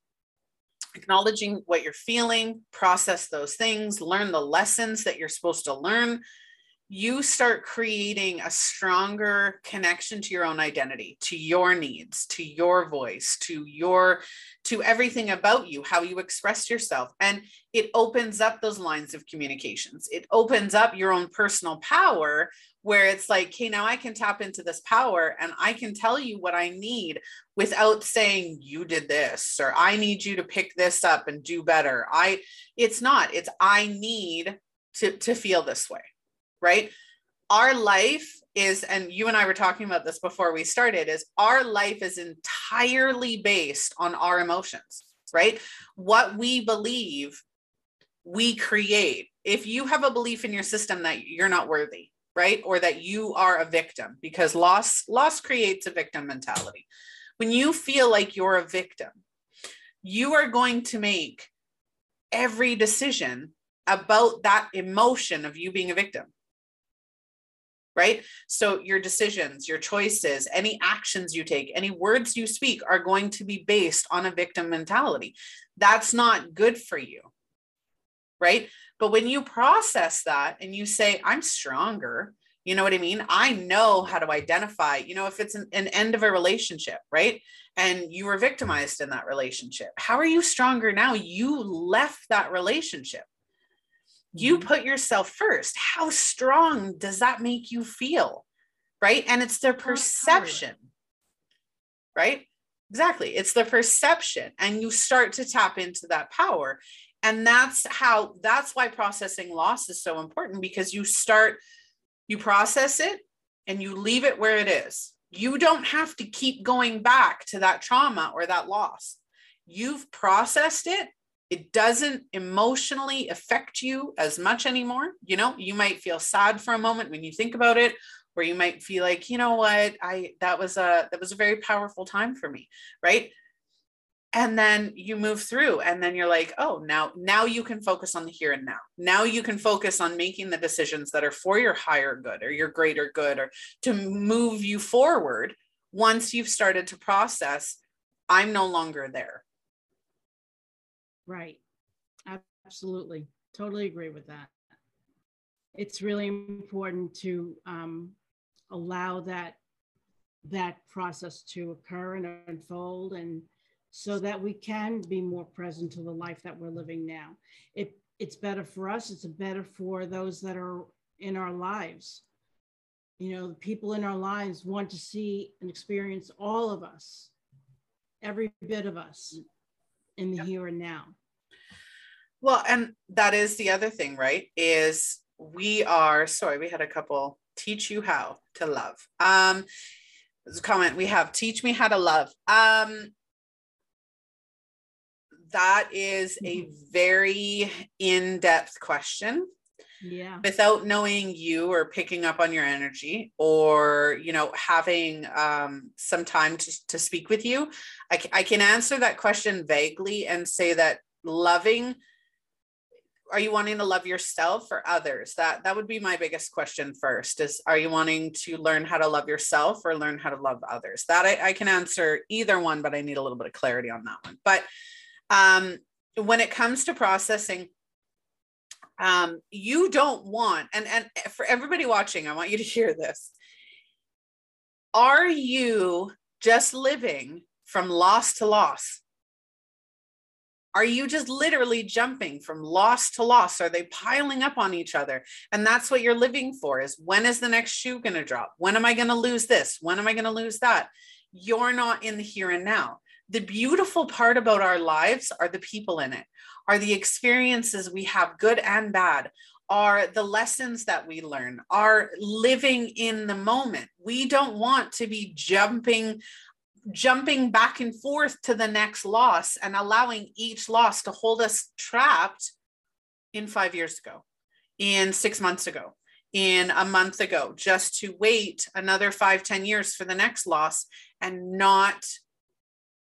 acknowledging what you're feeling, process those things, learn the lessons that you're supposed to learn, you start creating a stronger connection to your own identity, to your needs, to your voice, to your to everything about you, how you express yourself. And it opens up those lines of communications. It opens up your own personal power where it's like, okay, now I can tap into this power and I can tell you what I need without saying you did this or I need you to pick this up and do better. I it's not. It's I need to to feel this way. Right? Our life is and you and I were talking about this before we started is our life is entirely based on our emotions, right? What we believe we create. If you have a belief in your system that you're not worthy, right? Or that you are a victim because loss loss creates a victim mentality. When you feel like you're a victim, you are going to make every decision about that emotion of you being a victim. Right? So your decisions, your choices, any actions you take, any words you speak are going to be based on a victim mentality. That's not good for you. Right? But when you process that and you say, I'm stronger, you know what I mean? I know how to identify, you know, if it's an, an, end of a relationship, right? And you were victimized in that relationship. How are you stronger now? You left that relationship. You Mhm. put yourself first. How strong does that make you feel? Right? And it's the Well, power. perception, right? Exactly. It's the perception. And you start to tap into that power and that's how that's why processing loss is so important because you start you process it and you leave it where it is you don't have to keep going back to that trauma or that loss you've processed it it doesn't emotionally affect you as much anymore. You know you might feel sad for a moment when you think about it or you might feel like you know what? I that was a that was a very powerful time for me right? And then you move through and then you're like oh now now you can focus on the here and now. Now you can focus on making the decisions that are for your higher good or your greater good or to move you forward. Once you've started to process i'm no longer there Right. Absolutely. Totally agree with that. It's really important to um, allow that that process to occur and unfold and so that we can be more present to the life that we're living now. It it's better for us, it's better for those that are in our lives. You know, the people in our lives want to see and experience all of us, every bit of us in the Yep. here and now. well and that is the other thing right is we are sorry we had a couple teach you how to love um comment we have teach me how to love um that is a very in-depth question Yeah. without knowing you or picking up on your energy or you know having um, some time to, to speak with you I, I can answer that question vaguely and say that loving are you wanting to love yourself or others? That that would be my biggest question first is are you wanting to learn how to love yourself or learn how to love others? That i, I can answer either one but i need a little bit of clarity on that one. But um, when it comes to processing um, you don't want and and for everybody watching i want you to hear this are you just living from loss to loss? Are you just literally jumping from loss to loss? Are they piling up on each other? And that's what you're living for is when is the next shoe going to drop? When am I going to lose this? When am I going to lose that? You're not in the here and now. The beautiful part about our lives are the people in it, are the experiences we have, good and bad, are the lessons that we learn, are living in the moment. We don't want to be jumping jumping back and forth to the next loss and allowing each loss to hold us trapped in five years ago, in six months ago, in a month ago, just to wait another five, ten years for the next loss and not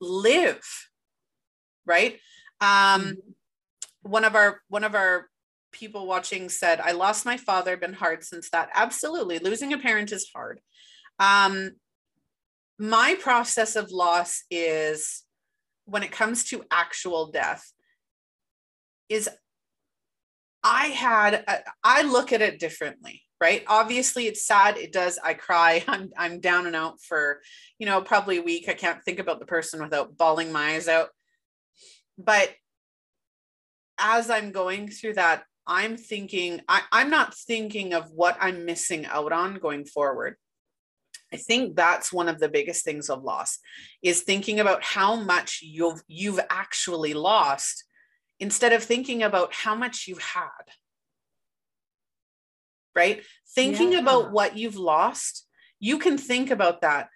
live. Right. Um, mm-hmm. one of our one of our people watching said, I lost my father, been hard since that. Absolutely. Losing a parent is hard. Um, my process of loss is when it comes to actual death is i had a, I look at it differently right? Obviously it's sad it does i cry i'm i'm down and out for you know probably a week i can't think about the person without bawling my eyes out. But as i'm going through that i'm thinking I, i'm not thinking of what i'm missing out on going forward. I think that's one of the biggest things of loss is thinking about how much you've you've actually lost instead of thinking about how much you had. Right? Thinking yeah. about what you've lost, you can think about that,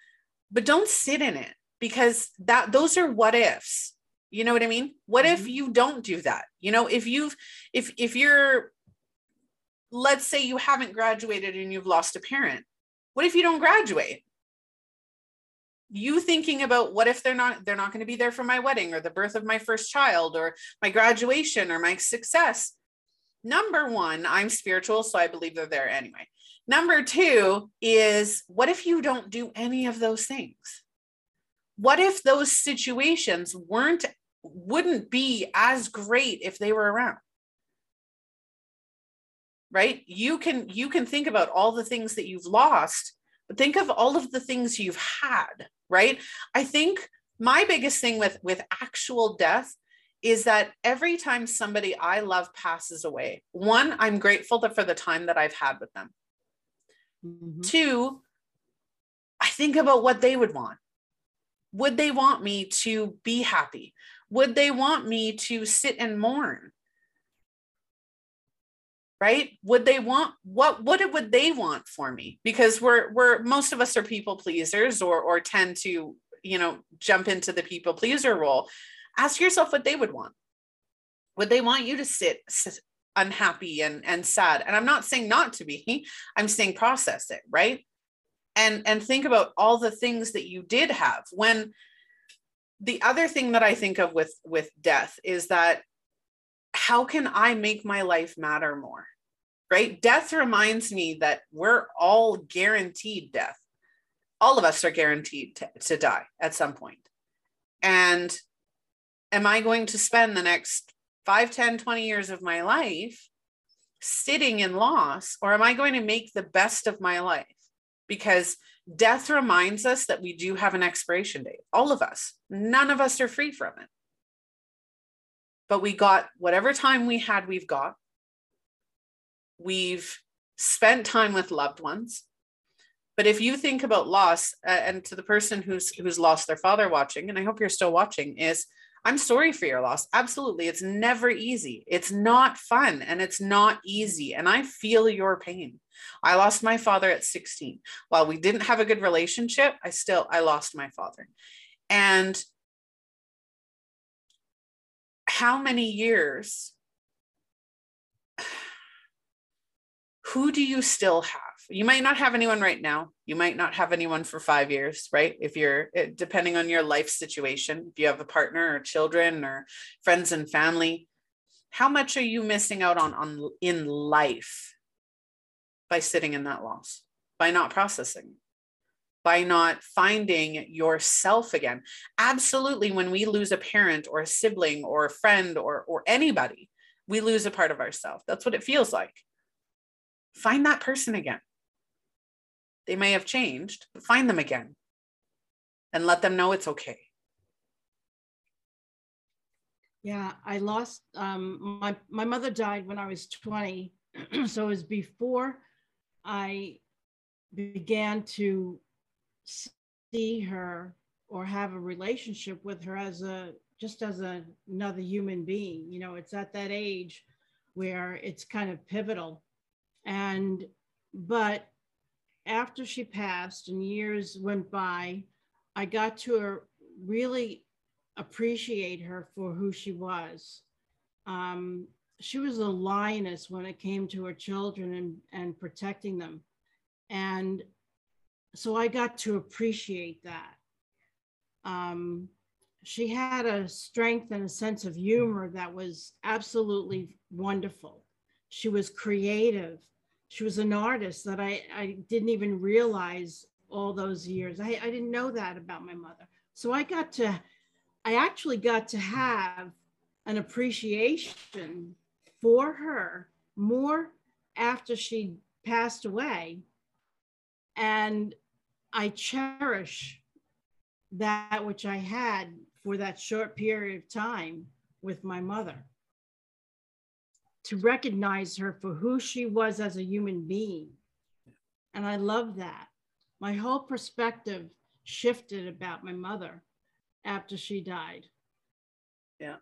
but don't sit in it because that those are what ifs. You know what I mean? What mm-hmm. if you don't do that? You know, if you've if if you're let's say you haven't graduated and you've lost a parent what if you don't graduate? You thinking about what if they're not they're not going to be there for my wedding or the birth of my first child or my graduation or my success. Number 1, I'm spiritual so I believe they're there anyway. Number 2 is what if you don't do any of those things? What if those situations weren't wouldn't be as great if they were around? right you can you can think about all the things that you've lost but think of all of the things you've had right i think my biggest thing with with actual death is that every time somebody i love passes away one i'm grateful for the time that i've had with them. Mm-hmm. two i think about what they would want. Would they want me to be happy? Would they want me to sit and mourn? Right? Would they want what what would they want for me? Because we're we're most of us are people pleasers or or tend to you know jump into the people pleaser role ask yourself what they would want would they want you to sit, sit unhappy and and sad and i'm not saying not to be i'm saying process it right and and think about all the things that you did have when the other thing that i think of with with death is that how can i make my life matter more right? Death reminds me that we're all guaranteed death. All of us are guaranteed to, to die at some. And am I going to spend the next 5, 10, 20 years of my life sitting in loss, or am I going to make the best of my life? Because death reminds us that we do have an expiration date. All of us, none of us are free from it. But we got whatever time we had, we've got we've spent time with loved ones but if you think about loss uh, and to the person who's who's lost their father watching and i hope you're still watching is i'm sorry for your loss. Absolutely. It's never easy. It's not fun and it's not easy and i feel your pain. I lost my father at 16 while we didn't have a good relationship i still i lost my father. And how many years who do you still have? You might not have anyone right now. You might not have anyone for five years, right? If you're depending on your life situation, if you have a partner or children or friends and family, how much are you missing out on, on in life by sitting in that loss, by not processing? by not finding yourself again. Absolutely, when we lose a parent or a sibling or a friend or, or anybody, we lose a part of ourselves. That's what it feels like find that person again They may have changed, but find them again and let them know it's okay. Yeah, I lost um, my my mother died when I was 20, so it was before I began to see her or have a relationship with her as a just as a, another human being. You know, it's at that age where it's kind of pivotal. And but after she passed and years went by, I got to really appreciate her for who she was. Um, she was a lioness when it came to her children and, and protecting them. And so I got to appreciate that. Um, she had a strength and a sense of humor that was absolutely wonderful. She was creative. She was an artist that I, I didn't even realize all those years. I, I didn't know that about my mother. So I got to, I actually got to have an appreciation for her more after she passed away. And I cherish that which I had for that short period of time with my mother. To recognize her for who she was as a human being. And I love that. My whole perspective shifted about my mother after she died. Yeah.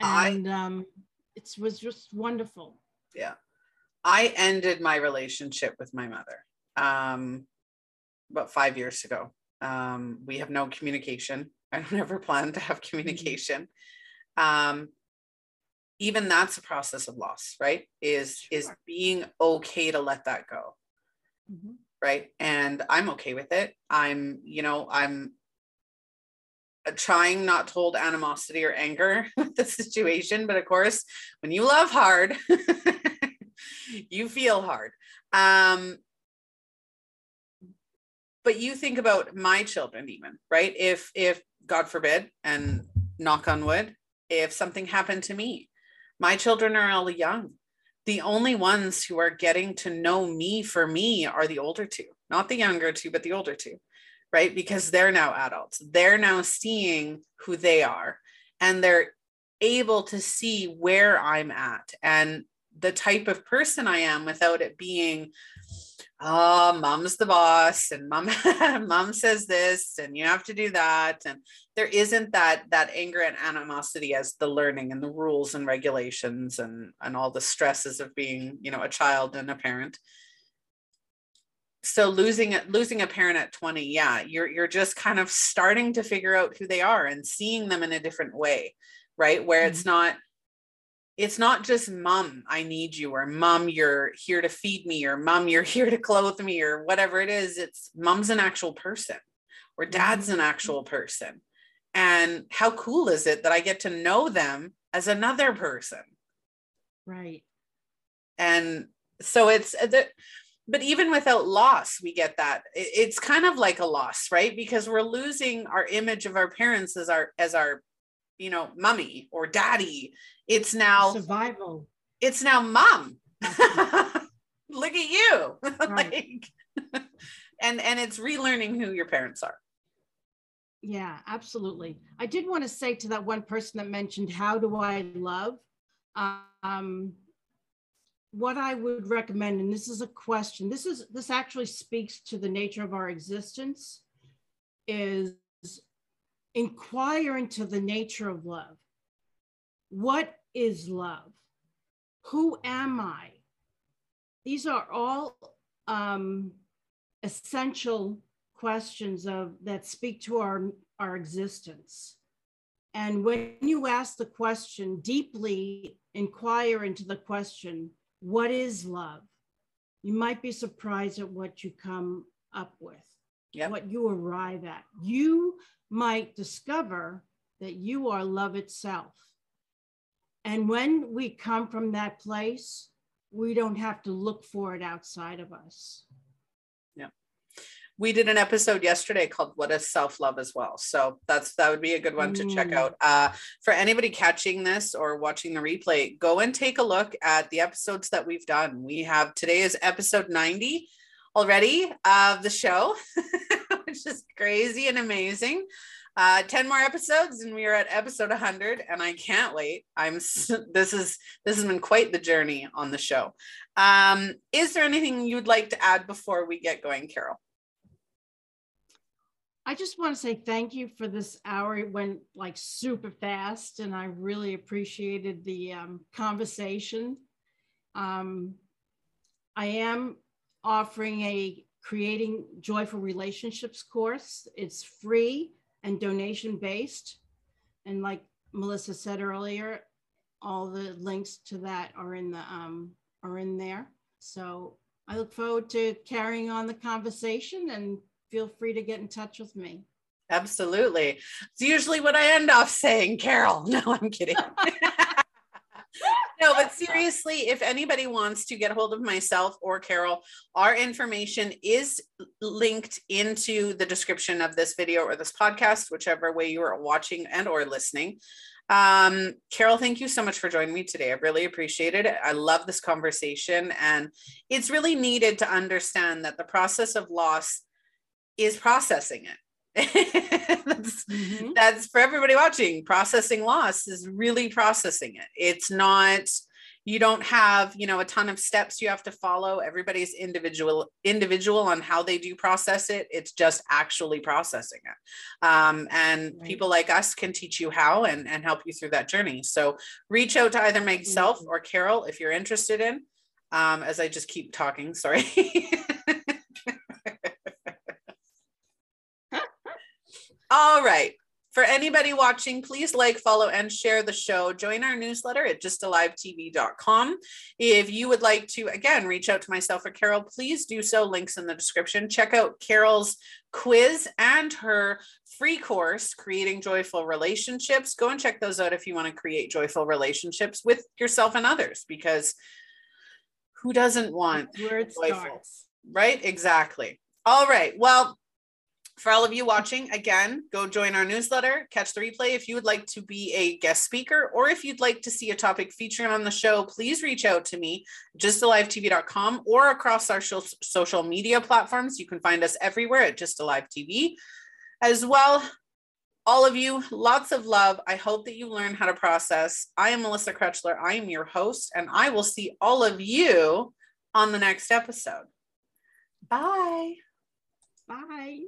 And I, um, it was just wonderful. Yeah. I ended my relationship with my mother um, about five years ago. Um, we have no communication. I don't ever plan to have mm-hmm. communication. Um, even that's a process of loss, right? Is sure. is being okay to let that go. Mm-hmm. Right. And I'm okay with it. I'm, you know, I'm trying not to hold animosity or anger with the situation. But of course, when you love hard, you feel hard. Um, but you think about my children even right if if god forbid and knock on wood if something happened to me my children are all young. The only ones who are getting to know me for me are the older two not the younger two but the older two right? Because they're now adults. They're now seeing who they are and they're able to see where i'm at and the type of person i am without it being oh mom's the boss and mom mom says this and you have to do that and there isn't that that anger and animosity as the learning and the rules and regulations and and all the stresses of being you know a child and a parent so losing losing a parent at 20 yeah you're you're just kind of starting to figure out who they are and seeing them in a different way right where mm-hmm. it's not it's not just mom i need you or mom you're here to feed me or mom you're here to clothe me or whatever it is it's mom's an actual person or dad's an actual person. And how cool is it that i get to know them as another person? Right. And so it's uh, the but even without loss we get that. It's kind of like a loss right? Because we're losing our image of our parents as our as our you know mummy or daddy it's now survival. It's now mom. Look at you. like and and it's relearning who your parents are. Yeah, absolutely. I did want to say to that one person that mentioned how do I love? Um what I would recommend, and this is a question, this is this actually speaks to the nature of our existence, is inquire into the nature of love. What is love? Who am I? These are all um, essential questions of that speak to our, our existence. And when you ask the question, deeply inquire into the question, what is love? You might be surprised at what you come up with, yep. what you arrive at. You might discover that you are love itself. And when we come from that place, we don't have to look for it outside of us. Yeah. We did an episode yesterday called What is Self Love as well. So that's that would be a good one to mm. check out. Uh, for anybody catching this or watching the replay, go and take a look at the episodes that we've done. We have today is episode 90 already of the show, which is crazy and amazing. Uh, 10 more episodes and we are at episode 100 and I can't wait. I'm this is this has been quite the journey on the show. Um, is there anything you'd like to add before we get going, Carol? I just want to say thank you for this hour. It went like super fast, and I really appreciated the um, conversation. Um, I am offering a creating joyful relationships course. It's free and donation based. And like Melissa said earlier, all the links to that are in the um, are in there. So I look forward to carrying on the conversation and feel free to get in touch with me. Absolutely. It's usually what I end off saying, Carol. No, I'm kidding. no, but seriously, if anybody wants to get hold of myself or Carol, our information is linked into the description of this video or this podcast, whichever way you are watching and or listening. Um, Carol, thank you so much for joining me today. I really appreciate it. I love this conversation, and it's really needed to understand that the process of loss is processing it. that's, mm-hmm. that's for everybody watching. Processing loss is really processing it. It's not you don't have you know a ton of steps you have to follow everybody's individual individual on how they do process it it's just actually processing it um, and right. people like us can teach you how and, and help you through that journey so reach out to either myself mm-hmm. or carol if you're interested in um, as i just keep talking sorry All right. For anybody watching, please like, follow, and share the show. Join our newsletter at gysttalivetv.com. If you would like to, again, reach out to myself or Carol, please do so. Links in the description. Check out Carol's quiz and her free course, Creating Joyful Relationships. Go and check those out if you want to create joyful relationships with yourself and others, because who doesn't want where it joyful, starts. Right? Exactly. All right. Well, for all of you watching, again, go join our newsletter, catch the replay. If you would like to be a guest speaker or if you'd like to see a topic featured on the show, please reach out to me, gysttalivetv.com or across our social media platforms. You can find us everywhere at GYSTTA Live TV. As well, all of you, lots of love. I hope that you learn how to process. I am Melissa Krechler. I am your host, and I will see all of you on the next episode. Bye. Bye.